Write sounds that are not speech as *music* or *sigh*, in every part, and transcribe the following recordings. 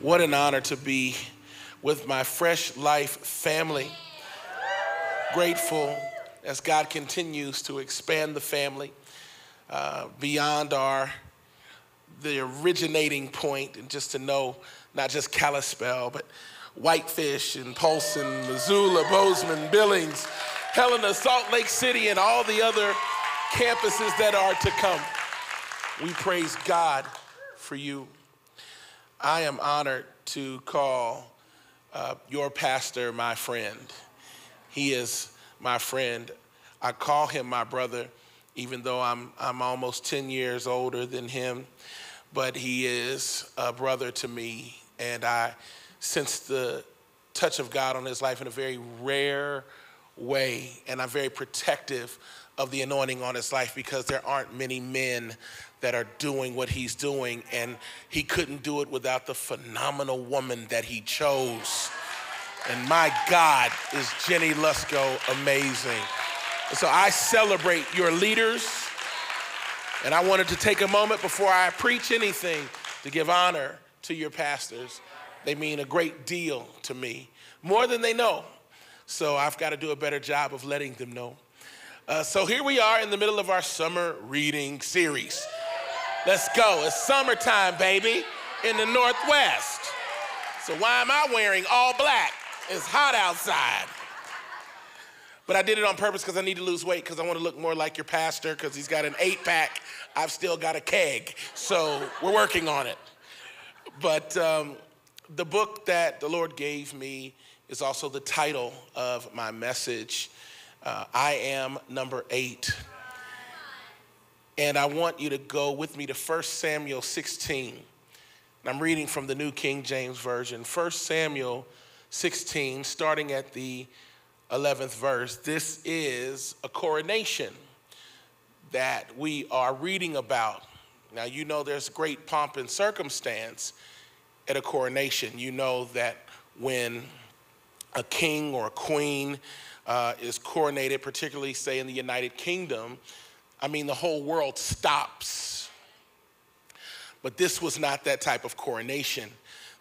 What an honor to be with my Fresh Life family. Grateful as God continues to expand the family uh, beyond our the originating point, and just to know not just Kalispell, but Whitefish and Polson, Missoula, Bozeman, Billings, Helena, Salt Lake City, and all the other campuses that are to come. We praise God for you. I am honored to call uh, your pastor my friend. He is my friend. I call him my brother, even though I'm, I'm almost 10 years older than him, but he is a brother to me. And I sense the touch of God on his life in a very rare way, and I'm very protective of the anointing on his life because there aren't many men that are doing what he's doing, and he couldn't do it without the phenomenal woman that he chose. And my God, is Jenny Lusko amazing. So I celebrate your leaders, and I wanted to take a moment before I preach anything to give honor to your pastors. They mean a great deal to me, more than they know. So I've got to do a better job of letting them know. Uh, so here we are in the middle of our summer reading series. Let's go. It's summertime, baby, in the Northwest. So why am I wearing all black? It's hot outside. But I did it on purpose because I need to lose weight because I want to look more like your pastor because he's got an eight pack. I've still got a keg. So we're working on it. But um, the book that the Lord gave me is also the title of my message. Uh, I am number eight. And I want you to go with me to 1 Samuel 16. I'm reading from the New King James Version. 1 Samuel 16, starting at the 11th verse. This is a coronation that we are reading about. Now, you know there's great pomp and circumstance at a coronation. You know that when a king or a queen uh, is coronated, particularly, say, in the United Kingdom, I mean, the whole world stops. But this was not that type of coronation.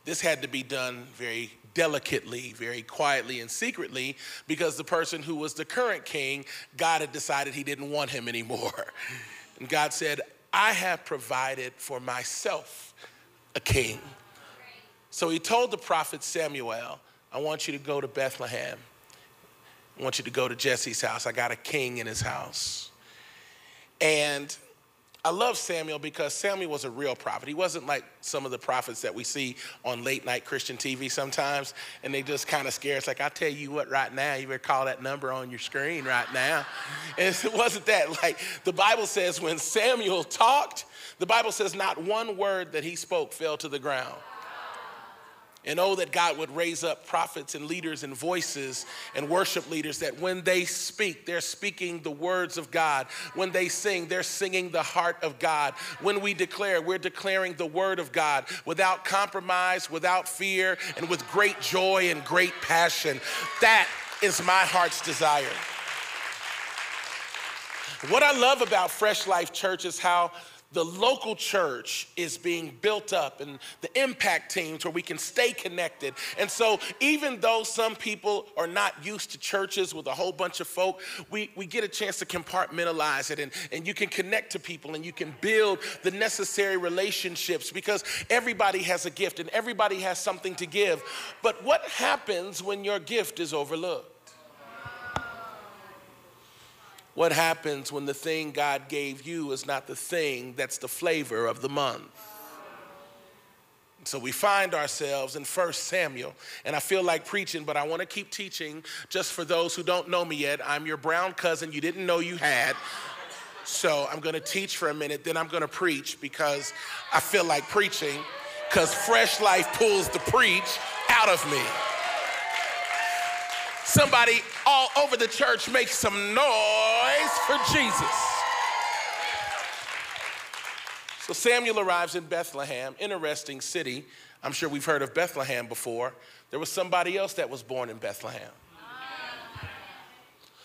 This had to be done very delicately, very quietly, and secretly because the person who was the current king, God had decided he didn't want him anymore. And God said, I have provided for myself a king. So he told the prophet Samuel, I want you to go to Bethlehem. I want you to go to Jesse's house. I got a king in his house. And I love Samuel because Samuel was a real prophet. He wasn't like some of the prophets that we see on late night Christian TV sometimes, and they just kind of scare us. Like, I'll tell you what, right now, you better call that number on your screen right now. *laughs* And it wasn't that. Like, the Bible says when Samuel talked, the Bible says not one word that he spoke fell to the ground. And oh, that God would raise up prophets and leaders and voices and worship leaders that when they speak, they're speaking the words of God. When they sing, they're singing the heart of God. When we declare, we're declaring the word of God without compromise, without fear, and with great joy and great passion. That is my heart's desire. What I love about Fresh Life Church is how the local church is being built up and the impact teams where we can stay connected. And so, even though some people are not used to churches with a whole bunch of folk, we, we get a chance to compartmentalize it and, and you can connect to people and you can build the necessary relationships because everybody has a gift and everybody has something to give. But what happens when your gift is overlooked? What happens when the thing God gave you is not the thing that's the flavor of the month? So we find ourselves in 1 Samuel, and I feel like preaching, but I want to keep teaching just for those who don't know me yet. I'm your brown cousin you didn't know you had. So I'm going to teach for a minute, then I'm going to preach because I feel like preaching, because fresh life pulls the preach out of me. Somebody all over the church make some noise for Jesus. So Samuel arrives in Bethlehem, interesting city. I'm sure we've heard of Bethlehem before. There was somebody else that was born in Bethlehem.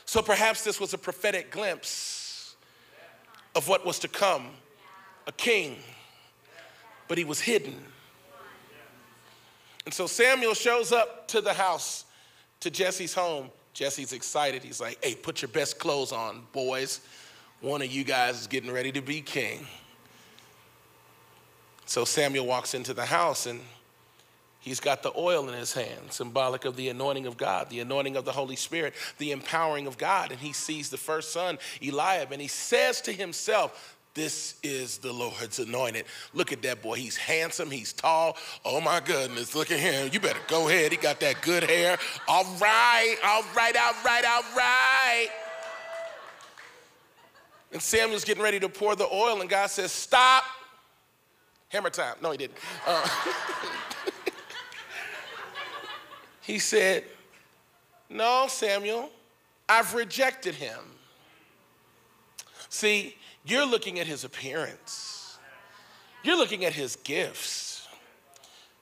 So perhaps this was a prophetic glimpse of what was to come a king, but he was hidden. And so Samuel shows up to the house, to Jesse's home. Jesse's excited. He's like, hey, put your best clothes on, boys. One of you guys is getting ready to be king. So Samuel walks into the house and he's got the oil in his hand, symbolic of the anointing of God, the anointing of the Holy Spirit, the empowering of God. And he sees the first son, Eliab, and he says to himself, this is the Lord's anointed. Look at that boy. He's handsome. He's tall. Oh my goodness. Look at him. You better go ahead. He got that good hair. All right. All right. All right. All right. And Samuel's getting ready to pour the oil, and God says, Stop. Hammer time. No, he didn't. Uh, *laughs* he said, No, Samuel, I've rejected him. See, you're looking at his appearance, you're looking at his gifts.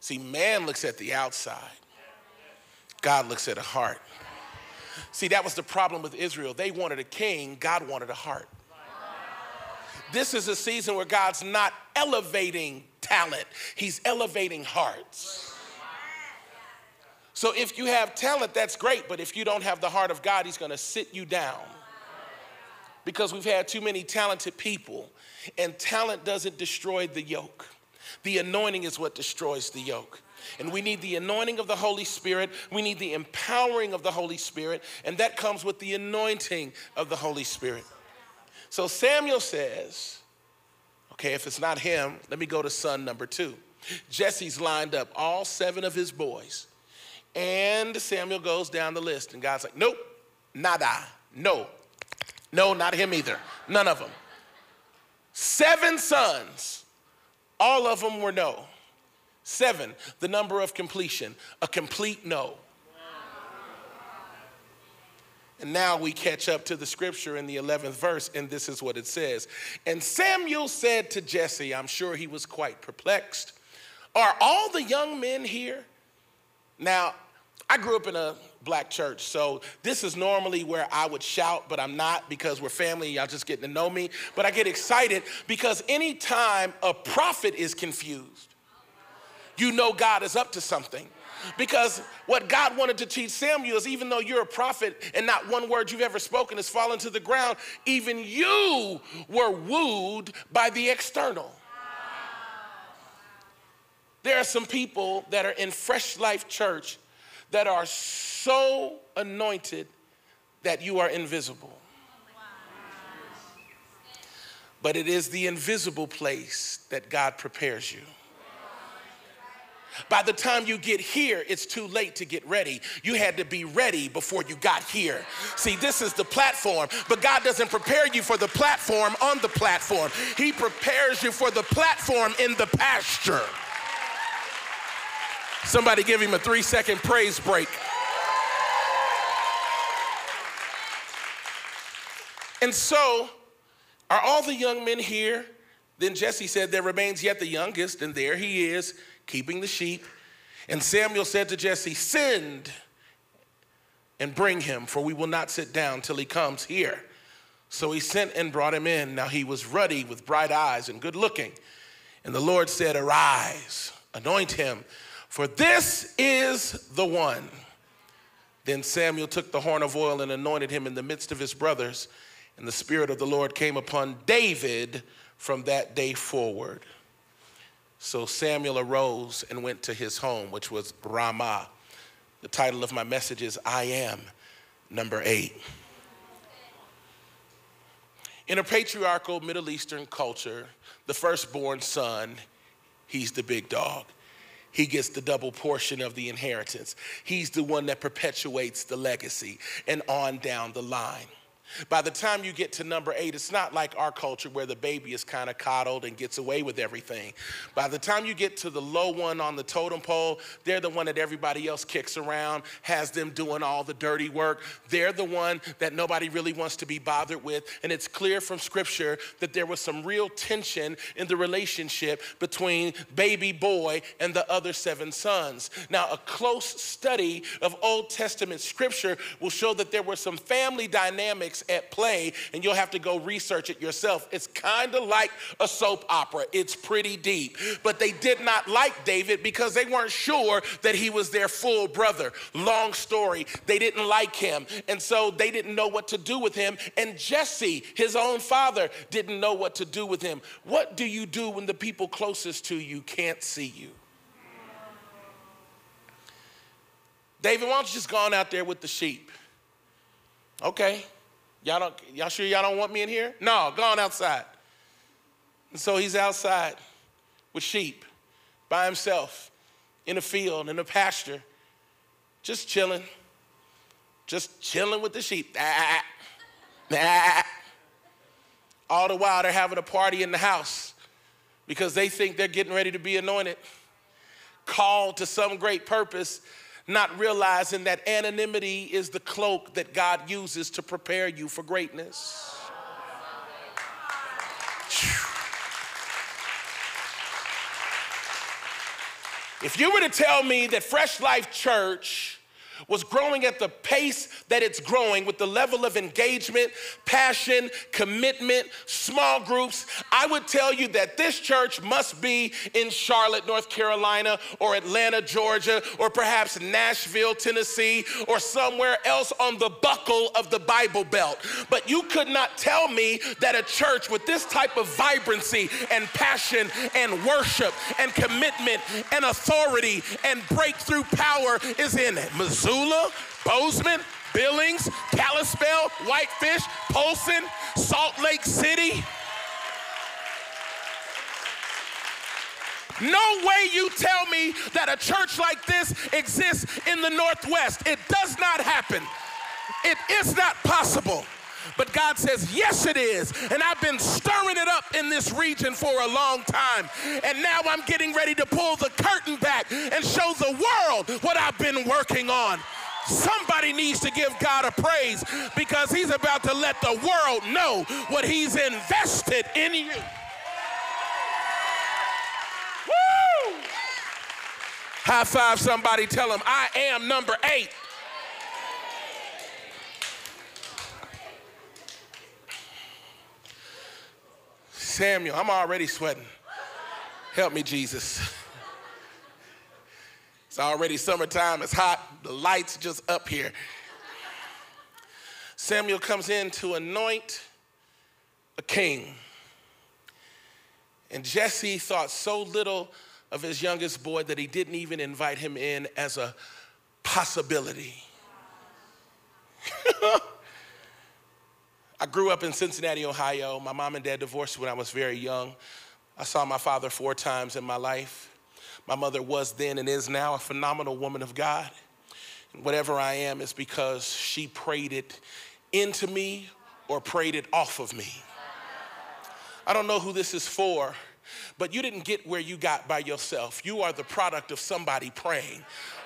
See, man looks at the outside, God looks at a heart. See, that was the problem with Israel. They wanted a king, God wanted a heart. This is a season where God's not elevating talent, He's elevating hearts. So if you have talent, that's great, but if you don't have the heart of God, He's gonna sit you down because we've had too many talented people, and talent doesn't destroy the yoke. The anointing is what destroys the yoke. And we need the anointing of the Holy Spirit. We need the empowering of the Holy Spirit. And that comes with the anointing of the Holy Spirit. So Samuel says, okay, if it's not him, let me go to son number two. Jesse's lined up all seven of his boys. And Samuel goes down the list. And God's like, nope, nada, no, no, not him either. None of them. Seven sons, all of them were no. Seven, the number of completion, a complete no. And now we catch up to the scripture in the 11th verse, and this is what it says. And Samuel said to Jesse, I'm sure he was quite perplexed, Are all the young men here? Now, I grew up in a black church, so this is normally where I would shout, but I'm not because we're family, y'all just getting to know me. But I get excited because anytime a prophet is confused, you know God is up to something. Because what God wanted to teach Samuel is even though you're a prophet and not one word you've ever spoken has fallen to the ground, even you were wooed by the external. There are some people that are in Fresh Life Church that are so anointed that you are invisible. But it is the invisible place that God prepares you. By the time you get here, it's too late to get ready. You had to be ready before you got here. See, this is the platform, but God doesn't prepare you for the platform on the platform. He prepares you for the platform in the pasture. Somebody give him a three second praise break. And so, are all the young men here? Then Jesse said, There remains yet the youngest, and there he is, keeping the sheep. And Samuel said to Jesse, Send and bring him, for we will not sit down till he comes here. So he sent and brought him in. Now he was ruddy with bright eyes and good looking. And the Lord said, Arise, anoint him for this is the one. Then Samuel took the horn of oil and anointed him in the midst of his brothers, and the Spirit of the Lord came upon David from that day forward. So Samuel arose and went to his home, which was Ramah. The title of my message is I Am, number eight. In a patriarchal Middle Eastern culture, the firstborn son, he's the big dog he gets the double portion of the inheritance. He's the one that perpetuates the legacy and on down the line. By the time you get to number eight, it's not like our culture where the baby is kind of coddled and gets away with everything. By the time you get to the low one on the totem pole, they're the one that everybody else kicks around, has them doing all the dirty work. They're the one that nobody really wants to be bothered with. And it's clear from scripture that there was some real tension in the relationship between baby boy and the other seven sons. Now, a close study of Old Testament scripture will show that there were some family dynamics at play, and you'll have to go research it yourself. It's kind of like a soap opera, it's pretty deep. But they did not like David because they weren't sure that he was their full brother. Long story, they didn't like him, and so they didn't know what to do with him. And Jesse, his own father, didn't know what to do with him. What do you do when the people closest to you can't see you? David, why don't you just go on out there with the sheep? Okay. Y'all don't y'all sure y'all don't want me in here? No, go on outside. And so he's outside with sheep by himself in a field, in a pasture, just chilling, just chilling with the sheep. Ah, ah. All the while they're having a party in the house because they think they're getting ready to be anointed, called to some great purpose not realizing that anonymity is the cloak that God uses to prepare you for greatness. If you were to tell me that Fresh Life Church was growing at the pace that it's growing with the level of engagement, passion, commitment, small groups, I would tell you that this church must be in Charlotte, North Carolina, or Atlanta, Georgia, or perhaps Nashville, Tennessee, or somewhere else on the buckle of the Bible Belt. But you could not tell me that a church with this type of vibrancy and passion and worship and commitment and authority and breakthrough power is in Missouri. Missoula, Bozeman, Billings, Kalispell, Whitefish, Polson, Salt Lake City. No way you tell me that a church like this exists in the Northwest. It does not happen. It is not possible. But God says, yes, it is. And I've been stirring it up in this region for a long time. And now I'm getting ready to pull the curtain back and show the world what I've been working on. Somebody needs to give God a praise because He's about to let the world know what He's invested in you. Woo! High five somebody, tell them, I am number eight. Samuel, I'm already sweating. Help me, Jesus. It's already summertime, it's hot, the lights just up here. Samuel comes in to anoint a king. And Jesse thought so little of his youngest boy that he didn't even invite him in as a possibility. *laughs* I grew up in Cincinnati, Ohio. My mom and dad divorced when I was very young. I saw my father four times in my life. My mother was then and is now a phenomenal woman of God. And whatever I am is because she prayed it into me or prayed it off of me. I don't know who this is for, but you didn't get where you got by yourself. You are the product of somebody praying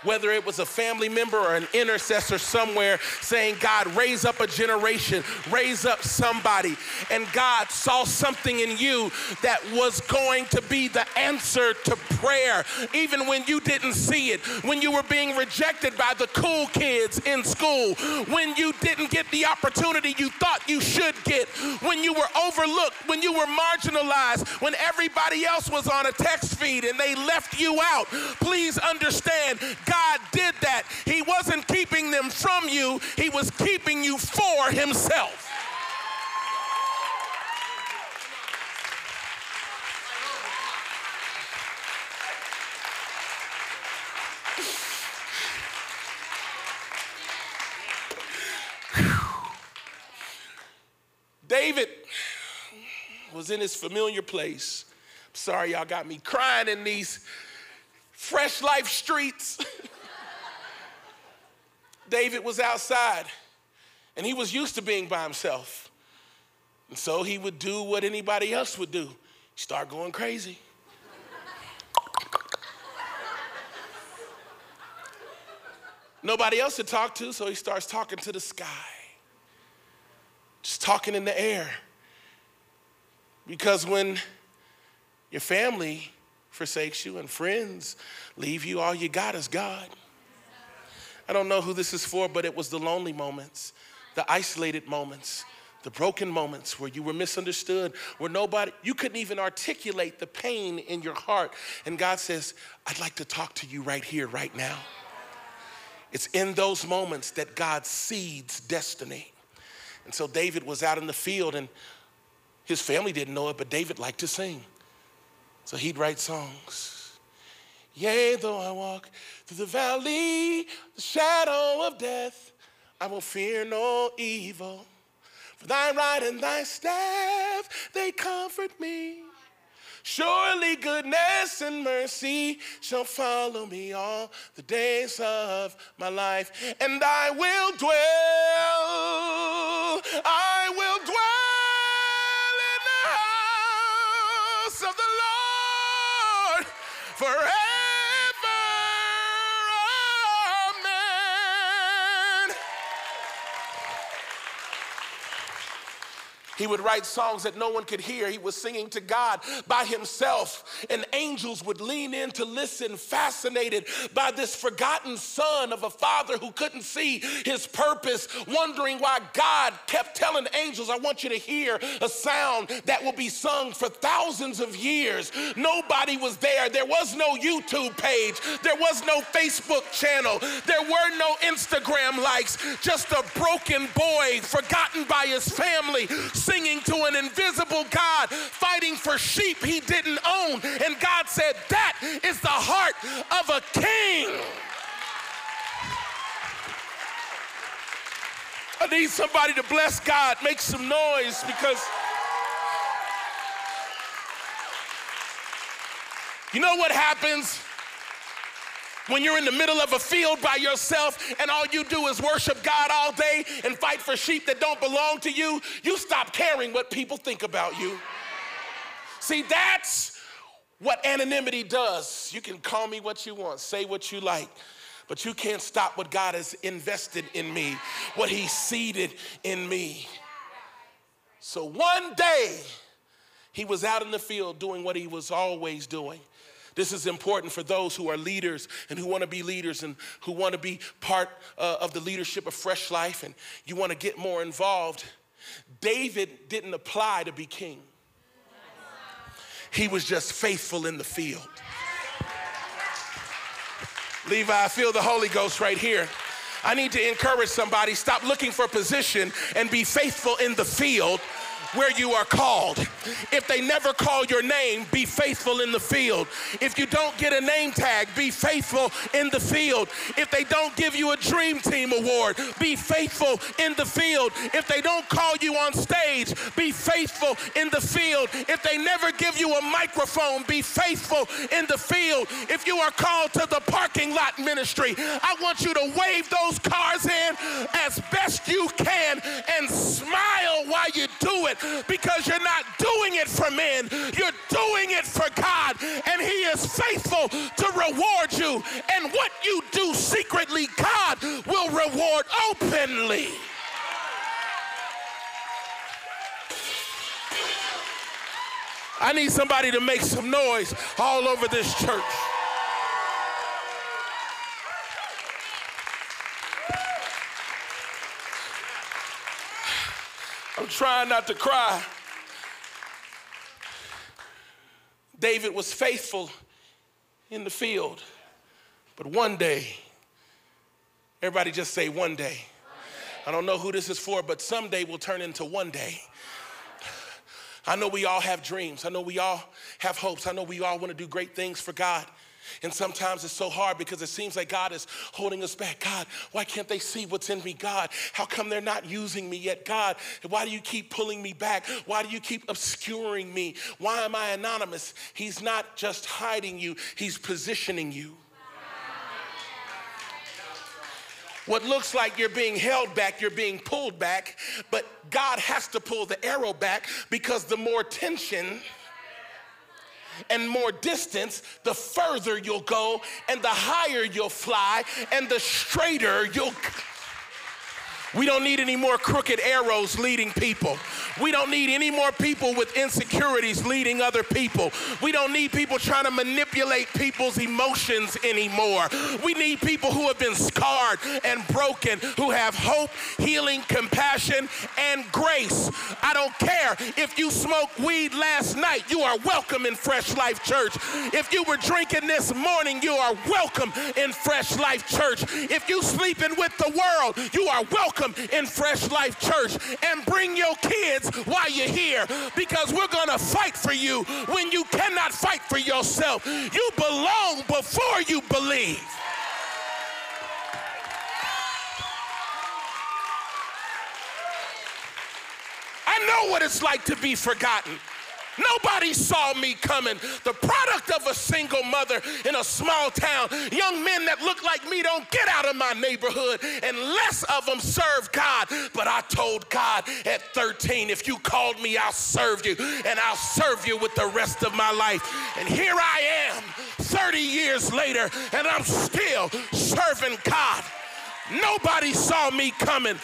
whether it was a family member or an intercessor somewhere saying, God, raise up a generation, raise up somebody. And God saw something in you that was going to be the answer to prayer, even when you didn't see it, when you were being rejected by the cool kids in school, when you didn't get the opportunity you thought you should get, when you were overlooked, when you were marginalized, when everybody else was on a text feed and they left you out. Please understand, God did that. He wasn't keeping them from you, He was keeping you for Himself. David was in his familiar place. Sorry, y'all got me crying in these fresh life streets. *laughs* David was outside and he was used to being by himself. And so he would do what anybody else would do start going crazy. Nobody else to talk to, so he starts talking to the sky, just talking in the air. Because when your family forsakes you and friends leave you, all you got is God. I don't know who this is for, but it was the lonely moments the isolated moments, the broken moments where you were misunderstood, where nobody, you couldn't even articulate the pain in your heart. And God says, I'd like to talk to you right here, right now. It's in those moments that God seeds destiny. And so David was out in the field, and his family didn't know it, but David liked to sing. So he'd write songs. Yea, though I walk through the valley, the shadow of death, I will fear no evil. For thy right and thy staff, they comfort me. Surely goodness and mercy shall follow me all the days of my life, and I will dwell, I forever. He would write songs that no one could hear. He was singing to God by himself, and angels would lean in to listen, fascinated by this forgotten son of a father who couldn't see his purpose, wondering why God kept telling angels, I want you to hear a sound that will be sung for thousands of years. Nobody was there. There was no YouTube page, there was no Facebook channel, there were no Instagram likes, just a broken boy forgotten by his family singing to an invisible God, fighting for sheep he didn't own. And God said, That is the heart of a king. I need somebody to bless God, make some noise because. You know what happens when you're in the middle of a field by yourself and all you do is worship God all day and fight for sheep that don't belong to you, you stop caring what people think about you. See, that's what anonymity does. You can call me what you want, say what you like, but you can't stop what God has invested in me, what He seeded in me. So one day, he was out in the field doing what he was always doing. This is important for those who are leaders and who want to be leaders and who want to be part uh, of the leadership of Fresh Life and you want to get more involved. David didn't apply to be king, he was just faithful in the field. Levi, I feel the Holy Ghost right here. I need to encourage somebody stop looking for position and be faithful in the field where you are called. If they never call your name, be faithful in the field. If you don't get a name tag, be faithful in the field. If they don't give you a Dream Team award, be faithful in the field. If they don't call you on stage, be faithful in the field. If they never give you a microphone, be faithful in the field. If you are called to the parking lot ministry, I want you to wave those cars in as best you can and smile while you do it because you're not doing it for men, you're doing it for God, and He is faithful to reward you. And what you do secretly, God will reward openly. I need somebody to make some noise all over this church. I'm trying not to cry. David was faithful in the field, but one day, everybody just say one day. I don't know who this is for, but someday will turn into one day. I know we all have dreams. I know we all have hopes. I know we all want to do great things for God. And sometimes it's so hard because it seems like God is holding us back. God, why can't they see what's in me? God, how come they're not using me yet? God, why do you keep pulling me back? Why do you keep obscuring me? Why am I anonymous? He's not just hiding you, He's positioning you. What looks like you're being held back, you're being pulled back, but God has to pull the arrow back because the more tension, and more distance, the further you'll go, and the higher you'll fly, and the straighter you'll. We don't need any more crooked arrows leading people. We don't need any more people with insecurities leading other people. We don't need people trying to manipulate people's emotions anymore. We need people who have been scarred and broken, who have hope, healing, compassion, and grace. I don't care if you smoked weed last night, you are welcome in Fresh Life Church. If you were drinking this morning, you are welcome in Fresh Life Church. If you sleeping with the world, you are welcome in Fresh Life Church and bring your kids while you're here because we're going to fight for you when you cannot fight for yourself. You belong before you believe. I know what it's like to be forgotten. Nobody saw me coming. The product of a single mother in a small town. Young men that look like me don't get out of my neighborhood, and less of them serve God. But I told God at 13, if you called me, I'll serve you, and I'll serve you with the rest of my life. And here I am, 30 years later, and I'm still serving God. Nobody saw me coming.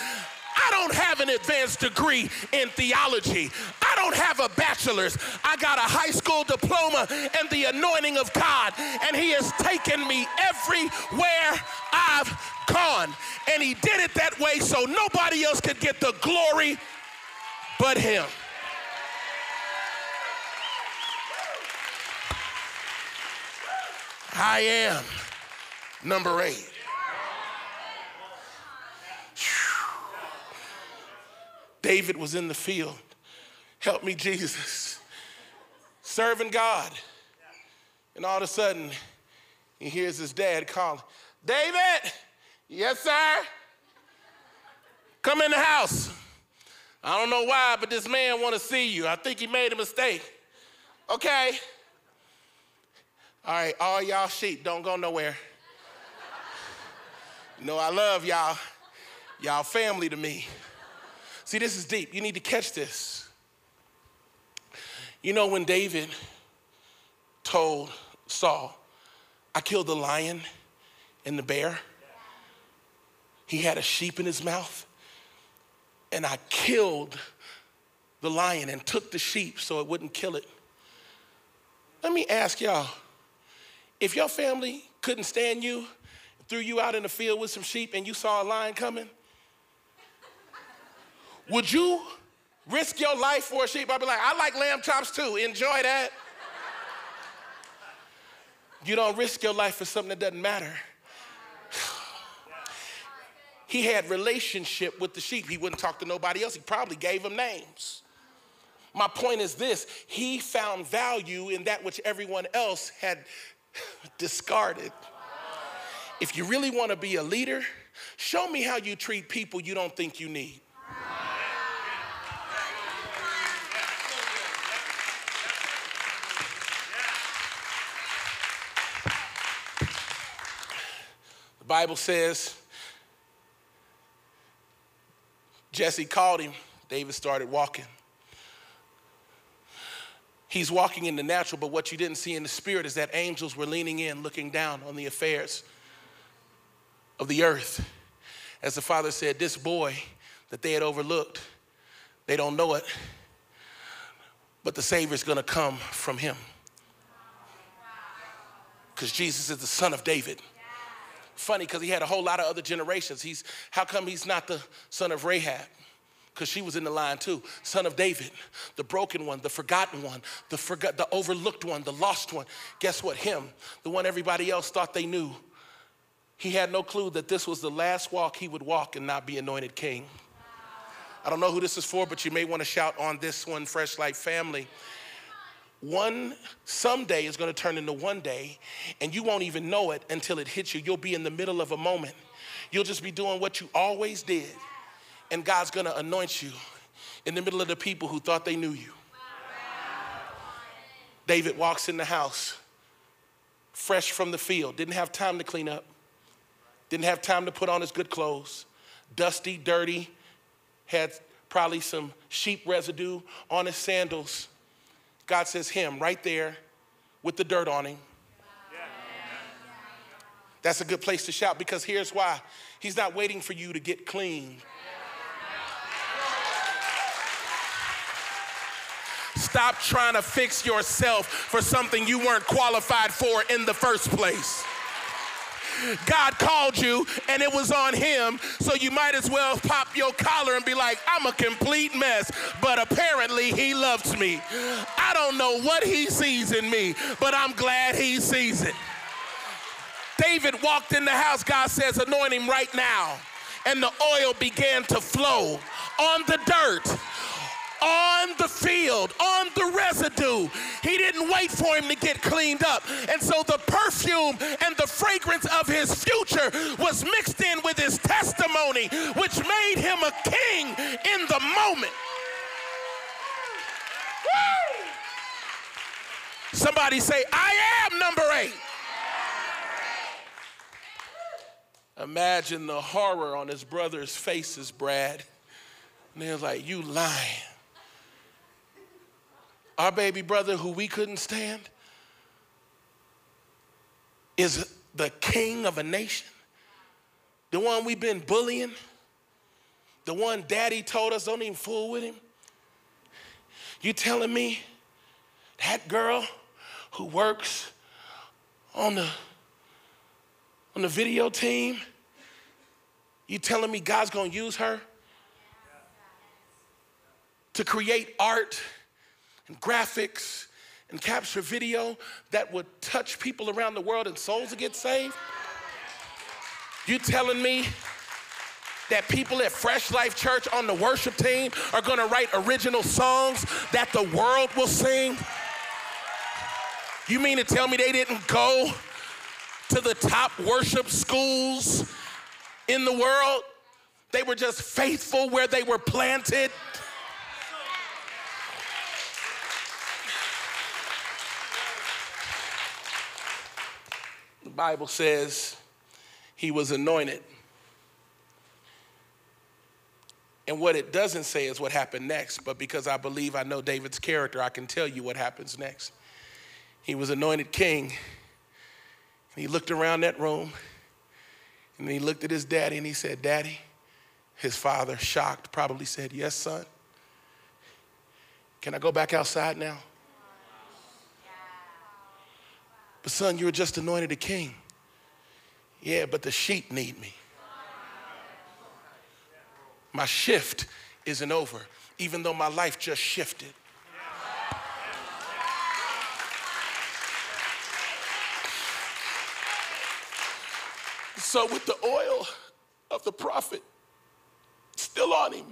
I don't have an advanced degree in theology. I don't have a bachelor's. I got a high school diploma and the anointing of God, and He has taken me everywhere I've gone. And He did it that way so nobody else could get the glory but Him. I am number eight. David was in the field. Help me, Jesus. Serving God. And all of a sudden, he hears his dad calling, David, yes, sir. Come in the house. I don't know why, but this man want to see you. I think he made a mistake. Okay. All right, all y'all sheep, don't go nowhere. you know, I love y'all. Y'all family to me. See, this is deep. You need to catch this. You know, when David told Saul, I killed the lion and the bear, he had a sheep in his mouth, and I killed the lion and took the sheep so it wouldn't kill it. Let me ask y'all if your family couldn't stand you, threw you out in the field with some sheep, and you saw a lion coming, would you risk your life for a sheep? I'd be like, I like lamb chops too. Enjoy that. you don't risk your life for something that doesn't matter. he had relationship with the sheep. He wouldn't talk to nobody else. He probably gave them names. My point is this he found value in that which everyone else had discarded. If you really want to be a leader, show me how you treat people you don't think you need. Bible says Jesse called him, David started walking. He's walking in the natural, but what you didn't see in the spirit is that angels were leaning in, looking down on the affairs of the earth. As the father said, This boy that they had overlooked, they don't know it, but the Savior's gonna come from him. Because Jesus is the son of David funny because he had a whole lot of other generations. He's, how come he's not the son of Rahab? Because she was in the line too. Son of David, the broken one, the forgotten one, the, forgot, the overlooked one, the lost one. Guess what? Him, the one everybody else thought they knew. He had no clue that this was the last walk he would walk and not be anointed king. I don't know who this is for, but you may want to shout on this one, Fresh Life family one someday is going to turn into one day and you won't even know it until it hits you. You'll be in the middle of a moment. You'll just be doing what you always did and god's going to anoint you in the middle of the people who thought they knew you. David walks in the house fresh from the field didn't have time to clean up didn't have time to put on his good clothes. Dusty dirty had probably some sheep residue on his sandals God says, Him right there with the dirt on him. That's a good place to shout because here's why He's not waiting for you to get clean. Stop trying to fix yourself for something you weren't qualified for in the first place. God called you and it was on him, so you might as well pop your collar and be like, I'm a complete mess, but apparently he loves me. I don't know what he sees in me, but I'm glad he sees it. David walked in the house, God says, anoint him right now. And the oil began to flow on the dirt on the field, on the residue. He didn't wait for him to get cleaned up. And so the perfume and the fragrance of his future was mixed in with his testimony, which made him a king in the moment. Woo! Somebody say, I am number eight. Imagine the horror on his brother's faces, Brad. And they're like, You lying. Our baby brother, who we couldn't stand, is the king of a nation. The one we've been bullying. The one daddy told us don't even fool with him. You telling me that girl who works on the on the video team, you telling me God's gonna use her to create art and graphics and capture video that would touch people around the world and souls would get saved? You telling me that people at Fresh Life Church on the worship team are gonna write original songs that the world will sing? You mean to tell me they didn't go to the top worship schools in the world? They were just faithful where they were planted. Bible says he was anointed. And what it doesn't say is what happened next, but because I believe I know David's character, I can tell you what happens next. He was anointed king, and he looked around that room, and he looked at his daddy and he said, Daddy, his father, shocked, probably said, Yes, son. Can I go back outside now? But son, you were just anointed a king. Yeah, but the sheep need me. My shift isn't over, even though my life just shifted. So, with the oil of the prophet still on him,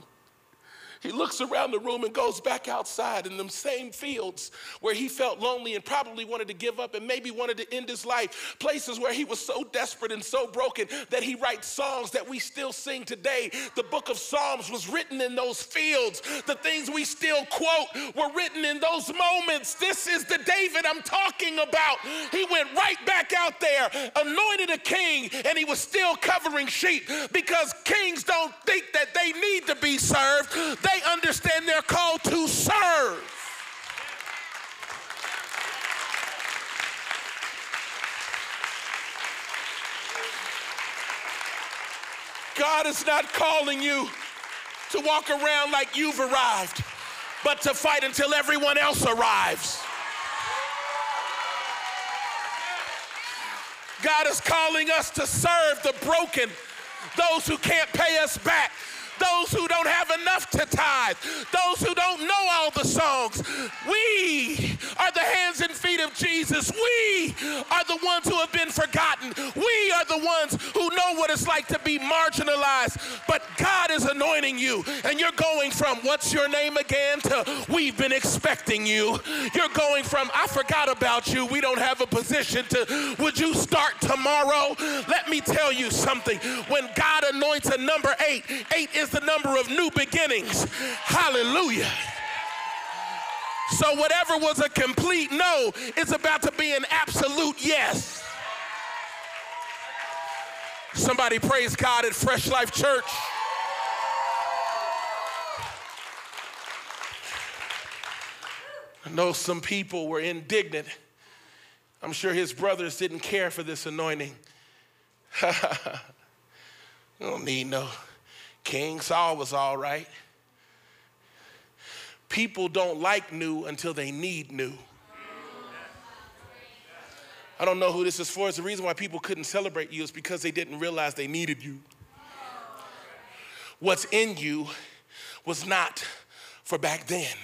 he looks around the room and goes back outside in them same fields where he felt lonely and probably wanted to give up and maybe wanted to end his life. Places where he was so desperate and so broken that he writes songs that we still sing today. The book of Psalms was written in those fields. The things we still quote were written in those moments. This is the David I'm talking about. He went right back out there, anointed a king, and he was still covering sheep because kings don't think that they need to be served. They they understand they're called to serve. God is not calling you to walk around like you've arrived, but to fight until everyone else arrives. God is calling us to serve the broken, those who can't pay us back, those who don't have enough to tithe, those who don't know all the songs. We are the hands and feet of Jesus. We are the ones who have been forgotten. We are the ones who know what it's like to be marginalized. But God is anointing you, and you're going from what's your name again to we've been expecting you. You're going from I forgot about you. We don't have a position to would you start tomorrow? Let me tell you something. When God anoints a number eight, eight is the number of new beginnings. Hallelujah. So, whatever was a complete no is about to be an absolute yes. Somebody praise God at Fresh Life Church. I know some people were indignant. I'm sure his brothers didn't care for this anointing. *laughs* you don't need no king. Saul was all right. People don't like new until they need new. I don't know who this is for. It's the reason why people couldn't celebrate you is because they didn't realize they needed you. What's in you was not for back then,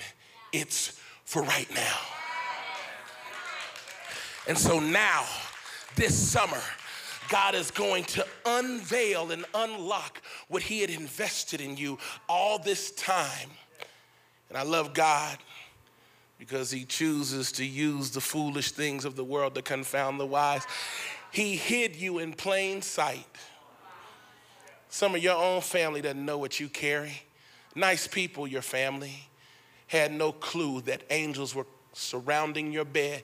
it's for right now. And so now, this summer, God is going to unveil and unlock what He had invested in you all this time. And I love God because He chooses to use the foolish things of the world to confound the wise. He hid you in plain sight. Some of your own family doesn't know what you carry. Nice people, your family, had no clue that angels were surrounding your bed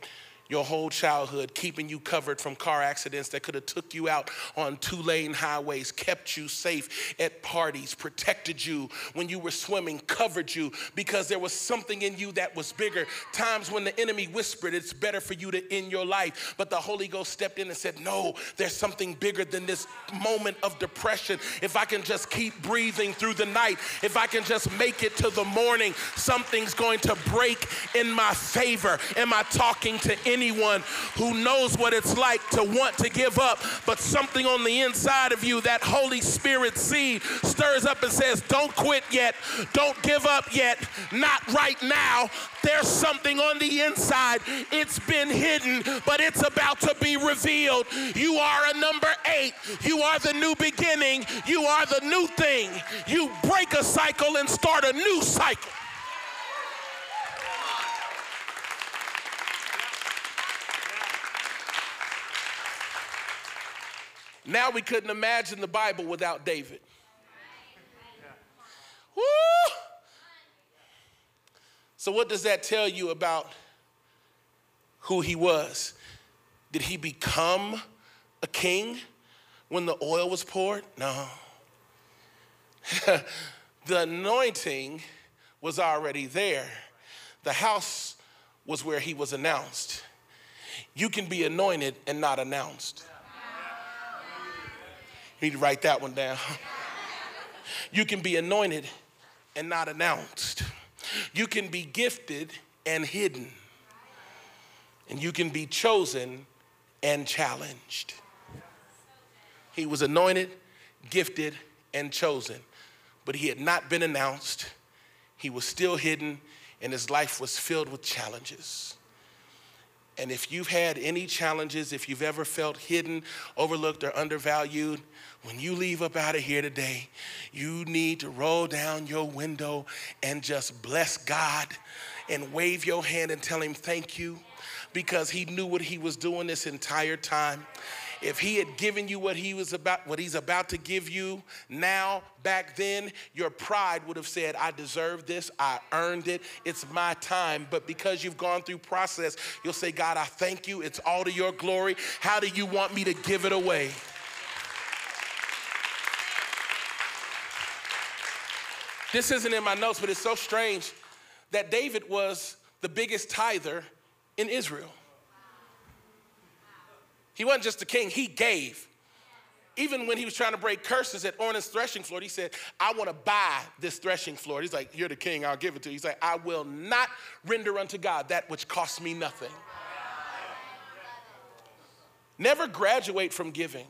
your whole childhood, keeping you covered from car accidents that could have took you out on two-lane highways, kept you safe at parties, protected you when you were swimming, covered you because there was something in you that was bigger. Times when the enemy whispered, it's better for you to end your life, but the Holy Ghost stepped in and said, no, there's something bigger than this moment of depression. If I can just keep breathing through the night, if I can just make it to the morning, something's going to break in my favor. Am I talking to any anyone who knows what it's like to want to give up, but something on the inside of you, that Holy Spirit seed, stirs up and says, Don't quit yet, don't give up yet, not right now. There's something on the inside. It's been hidden, but it's about to be revealed. You are a number eight. You are the new beginning. You are the new thing. You break a cycle and start a new cycle. Now we couldn't imagine the Bible without David. Woo! So, what does that tell you about who he was? Did he become a king when the oil was poured? No. *laughs* the anointing was already there, the house was where he was announced. You can be anointed and not announced. Need to write that one down. *laughs* you can be anointed and not announced. You can be gifted and hidden. And you can be chosen and challenged. He was anointed, gifted, and chosen, but he had not been announced. He was still hidden, and his life was filled with challenges. And if you've had any challenges, if you've ever felt hidden, overlooked, or undervalued, when you leave up out of here today, you need to roll down your window and just bless God and wave your hand and tell him thank you because he knew what he was doing this entire time. If he had given you what he was about, what he's about to give you now, back then, your pride would have said, I deserve this, I earned it, it's my time. But because you've gone through process, you'll say, God, I thank you, it's all to your glory. How do you want me to give it away? This isn't in my notes, but it's so strange that David was the biggest tither in Israel. He wasn't just a king, he gave. Even when he was trying to break curses at Ornan's threshing floor, he said, I want to buy this threshing floor. He's like, You're the king, I'll give it to you. He's like, I will not render unto God that which costs me nothing. Never graduate from giving.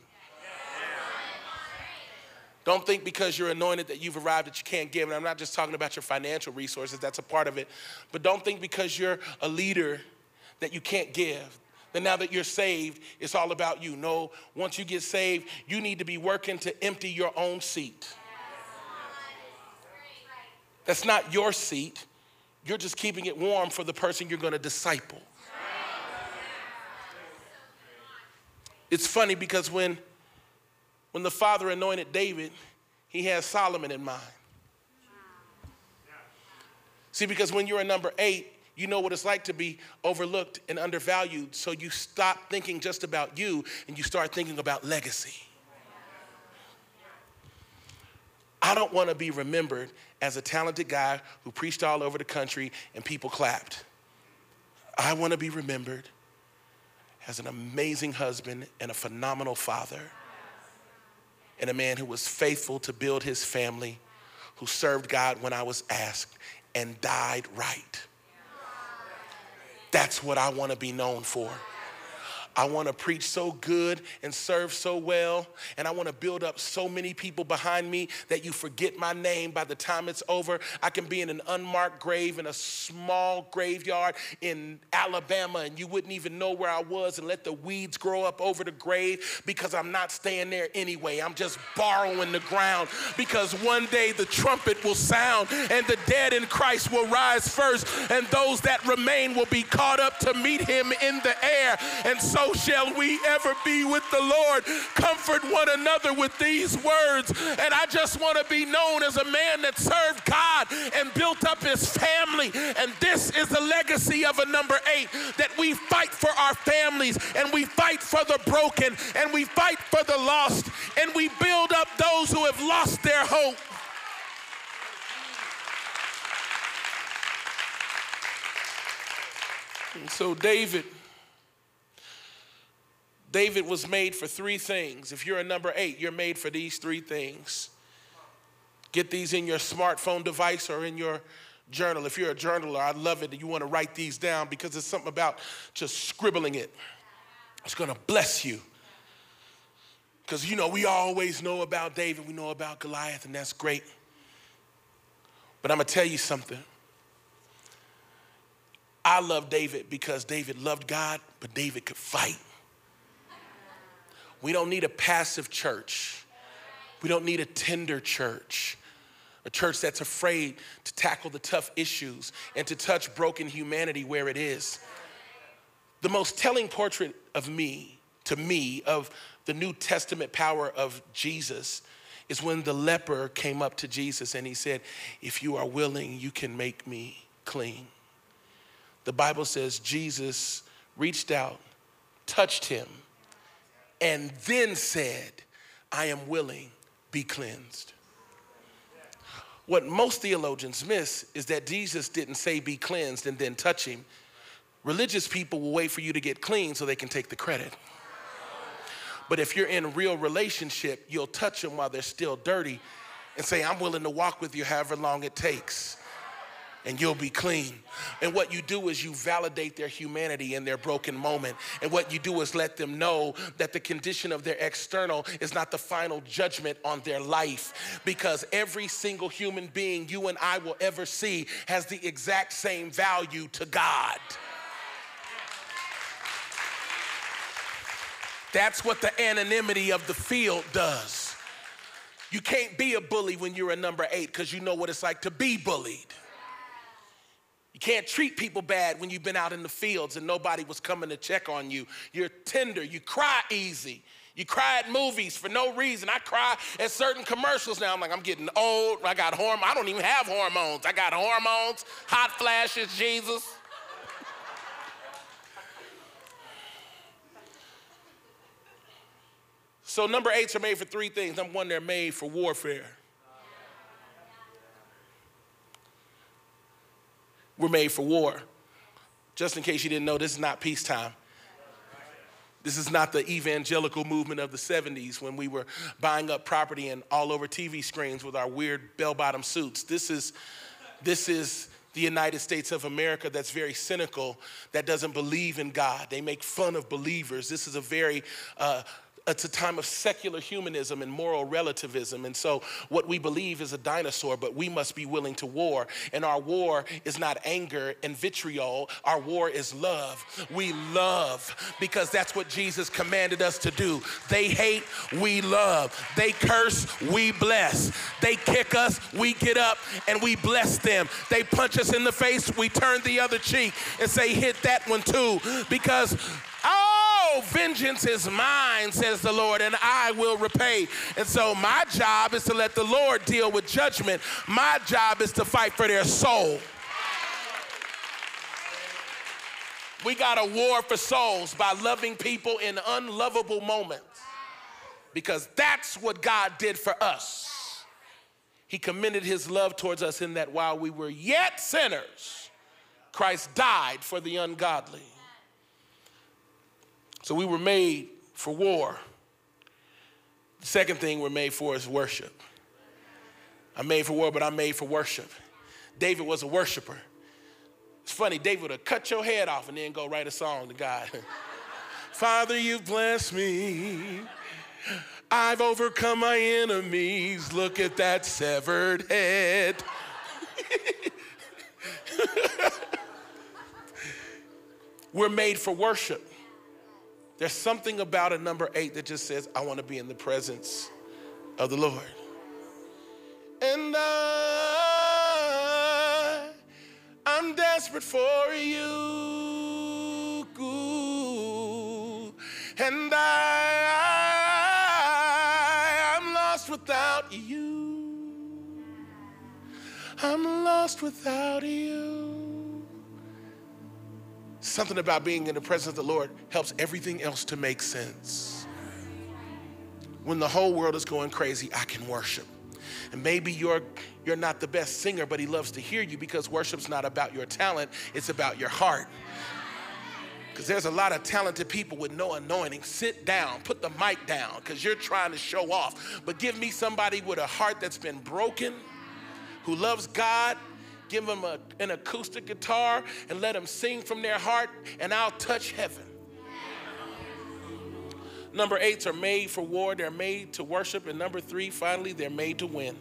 Don't think because you're anointed that you've arrived that you can't give. And I'm not just talking about your financial resources, that's a part of it. But don't think because you're a leader that you can't give. Then now that you're saved, it's all about you. No, once you get saved, you need to be working to empty your own seat. That's not your seat. You're just keeping it warm for the person you're going to disciple. It's funny because when when the Father anointed David, he had Solomon in mind. See, because when you're a number eight, you know what it's like to be overlooked and undervalued. So you stop thinking just about you and you start thinking about legacy. I don't want to be remembered as a talented guy who preached all over the country and people clapped. I want to be remembered as an amazing husband and a phenomenal father and a man who was faithful to build his family, who served God when I was asked, and died right. That's what I want to be known for. I want to preach so good and serve so well, and I want to build up so many people behind me that you forget my name by the time it's over. I can be in an unmarked grave in a small graveyard in Alabama, and you wouldn't even know where I was, and let the weeds grow up over the grave because I'm not staying there anyway. I'm just borrowing the ground because one day the trumpet will sound, and the dead in Christ will rise first, and those that remain will be caught up to meet him in the air. And so so shall we ever be with the Lord. Comfort one another with these words. And I just want to be known as a man that served God and built up his family. And this is the legacy of a number eight that we fight for our families and we fight for the broken and we fight for the lost and we build up those who have lost their hope. And so David David was made for three things. If you're a number eight, you're made for these three things. Get these in your smartphone device or in your journal. If you're a journaler, I love it you want to write these down because it's something about just scribbling it. It's going to bless you. Because, you know, we always know about David, we know about Goliath, and that's great. But I'm going to tell you something. I love David because David loved God, but David could fight. We don't need a passive church. We don't need a tender church, a church that's afraid to tackle the tough issues and to touch broken humanity where it is. The most telling portrait of me, to me, of the New Testament power of Jesus is when the leper came up to Jesus and he said, If you are willing, you can make me clean. The Bible says Jesus reached out, touched him, and then said, I am willing, be cleansed. What most theologians miss is that Jesus didn't say be cleansed and then touch him. Religious people will wait for you to get clean so they can take the credit. But if you're in a real relationship, you'll touch them while they're still dirty and say, I'm willing to walk with you however long it takes and you'll be clean. And what you do is you validate their humanity in their broken moment. And what you do is let them know that the condition of their external is not the final judgment on their life. Because every single human being you and I will ever see has the exact same value to God. That's what the anonymity of the field does. You can't be a bully when you're a number eight because you know what it's like to be bullied. Can't treat people bad when you've been out in the fields and nobody was coming to check on you. You're tender, you cry easy. You cry at movies for no reason. I cry at certain commercials now. I'm like, I'm getting old. I got hormones. I don't even have hormones. I got hormones, hot flashes, Jesus. so, number eights are made for three things. Number one, they're made for warfare. We're made for war. Just in case you didn't know, this is not peacetime. This is not the evangelical movement of the 70s when we were buying up property and all over TV screens with our weird bell bottom suits. This is, this is the United States of America that's very cynical, that doesn't believe in God. They make fun of believers. This is a very uh, Uh, it's a time of secular humanism and moral relativism. And so, what we believe is a dinosaur, but we must be willing to war. And our war is not anger and vitriol, our war is love. We love because that's what Jesus commanded us to do. They hate, we love. They curse, we bless. They kick us, we get up and we bless them. They punch us in the face, we turn the other cheek and say, hit that one too. Because, oh, Oh, vengeance is mine, says the Lord, and I will repay. And so my job is to let the Lord deal with judgment. My job is to fight for their soul. We got a war for souls by loving people in unlovable moments because that's what God did for us. He commended his love towards us in that while we were yet sinners, Christ died for the ungodly. So we were made for war. The second thing we're made for is worship. I'm made for war, but I'm made for worship. David was a worshiper. It's funny, David would cut your head off and then go write a song to God. *laughs* Father, you've blessed me. I've overcome my enemies. Look at that severed head. *laughs* We're made for worship. There's something about a number eight that just says, I want to be in the presence of the Lord. And I, I'm desperate for you. And I, I'm lost without you. I'm lost without you. Something about being in the presence of the Lord helps everything else to make sense. When the whole world is going crazy, I can worship. And maybe you're you're not the best singer, but he loves to hear you because worship's not about your talent, it's about your heart. Because there's a lot of talented people with no anointing. Sit down, put the mic down, because you're trying to show off. But give me somebody with a heart that's been broken, who loves God. Give them a, an acoustic guitar and let them sing from their heart, and I'll touch heaven. Number eights are made for war, they're made to worship. And number three, finally, they're made to win.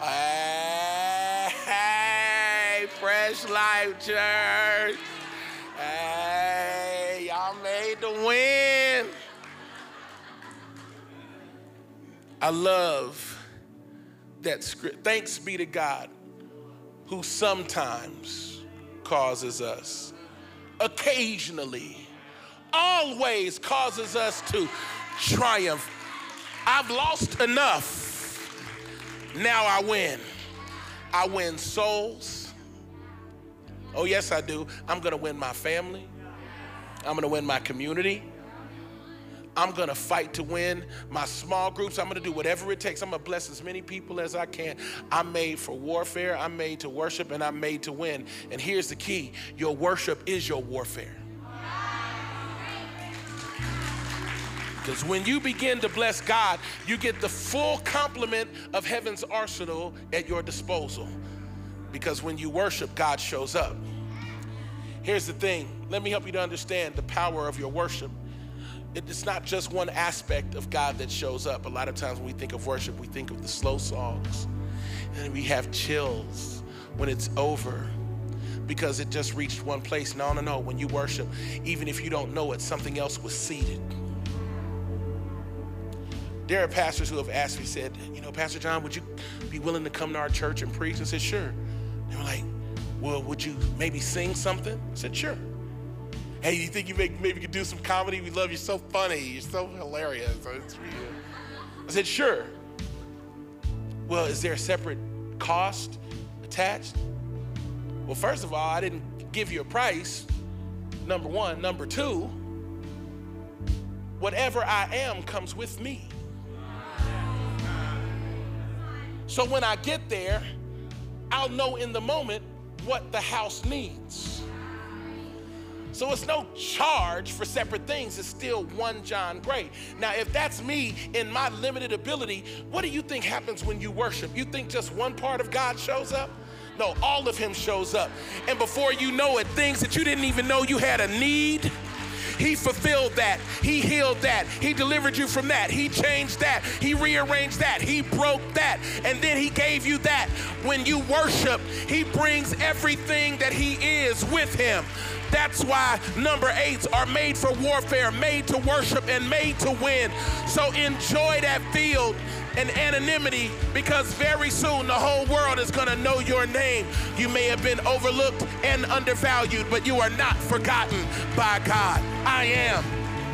Hey, Fresh Life Church. Hey, y'all made to win. I love that script. Thanks be to God who sometimes causes us, occasionally, always causes us to triumph. I've lost enough. Now I win. I win souls. Oh, yes, I do. I'm going to win my family. I'm going to win my community. I'm going to fight to win my small groups. I'm going to do whatever it takes. I'm going to bless as many people as I can. I'm made for warfare. I'm made to worship and I'm made to win. And here's the key your worship is your warfare. Because when you begin to bless God, you get the full complement of heaven's arsenal at your disposal. Because when you worship, God shows up. Here's the thing let me help you to understand the power of your worship. It's not just one aspect of God that shows up. A lot of times when we think of worship, we think of the slow songs, and we have chills when it's over because it just reached one place. No, no, no. When you worship, even if you don't know it, something else was seated. There are pastors who have asked me, said, you know, Pastor John, would you be willing to come to our church and preach? I said, sure. They were like, well, would you maybe sing something? I said, sure. Hey, you think you make, maybe could do some comedy? We love you so funny. You're so hilarious. I said, sure. Well, is there a separate cost attached? Well, first of all, I didn't give you a price, number one. Number two, whatever I am comes with me. So when I get there, I'll know in the moment what the house needs. So it's no charge for separate things. It's still one John Gray. Now, if that's me in my limited ability, what do you think happens when you worship? You think just one part of God shows up? No, all of Him shows up. And before you know it, things that you didn't even know you had a need he fulfilled that. He healed that. He delivered you from that. He changed that. He rearranged that. He broke that. And then He gave you that. When you worship, He brings everything that He is with Him. That's why number eights are made for warfare, made to worship, and made to win. So enjoy that field and anonymity because very soon the whole world is going to know your name. You may have been overlooked and undervalued, but you are not forgotten by God. I am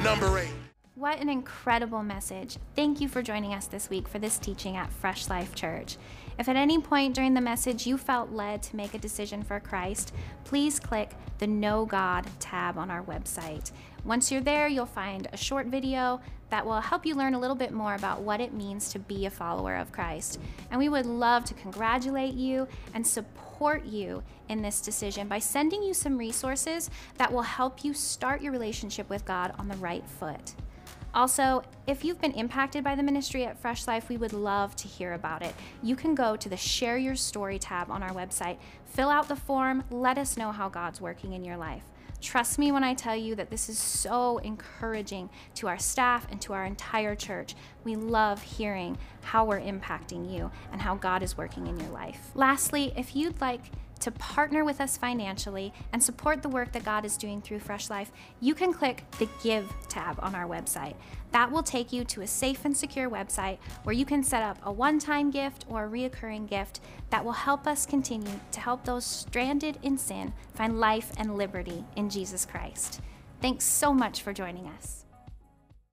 number eight. What an incredible message. Thank you for joining us this week for this teaching at Fresh Life Church. If at any point during the message you felt led to make a decision for Christ, please click the Know God tab on our website. Once you're there, you'll find a short video that will help you learn a little bit more about what it means to be a follower of Christ. And we would love to congratulate you and support you in this decision by sending you some resources that will help you start your relationship with God on the right foot. Also, if you've been impacted by the ministry at Fresh Life, we would love to hear about it. You can go to the Share Your Story tab on our website, fill out the form, let us know how God's working in your life. Trust me when I tell you that this is so encouraging to our staff and to our entire church. We love hearing how we're impacting you and how God is working in your life. Lastly, if you'd like, to partner with us financially and support the work that God is doing through Fresh Life, you can click the Give tab on our website. That will take you to a safe and secure website where you can set up a one time gift or a reoccurring gift that will help us continue to help those stranded in sin find life and liberty in Jesus Christ. Thanks so much for joining us.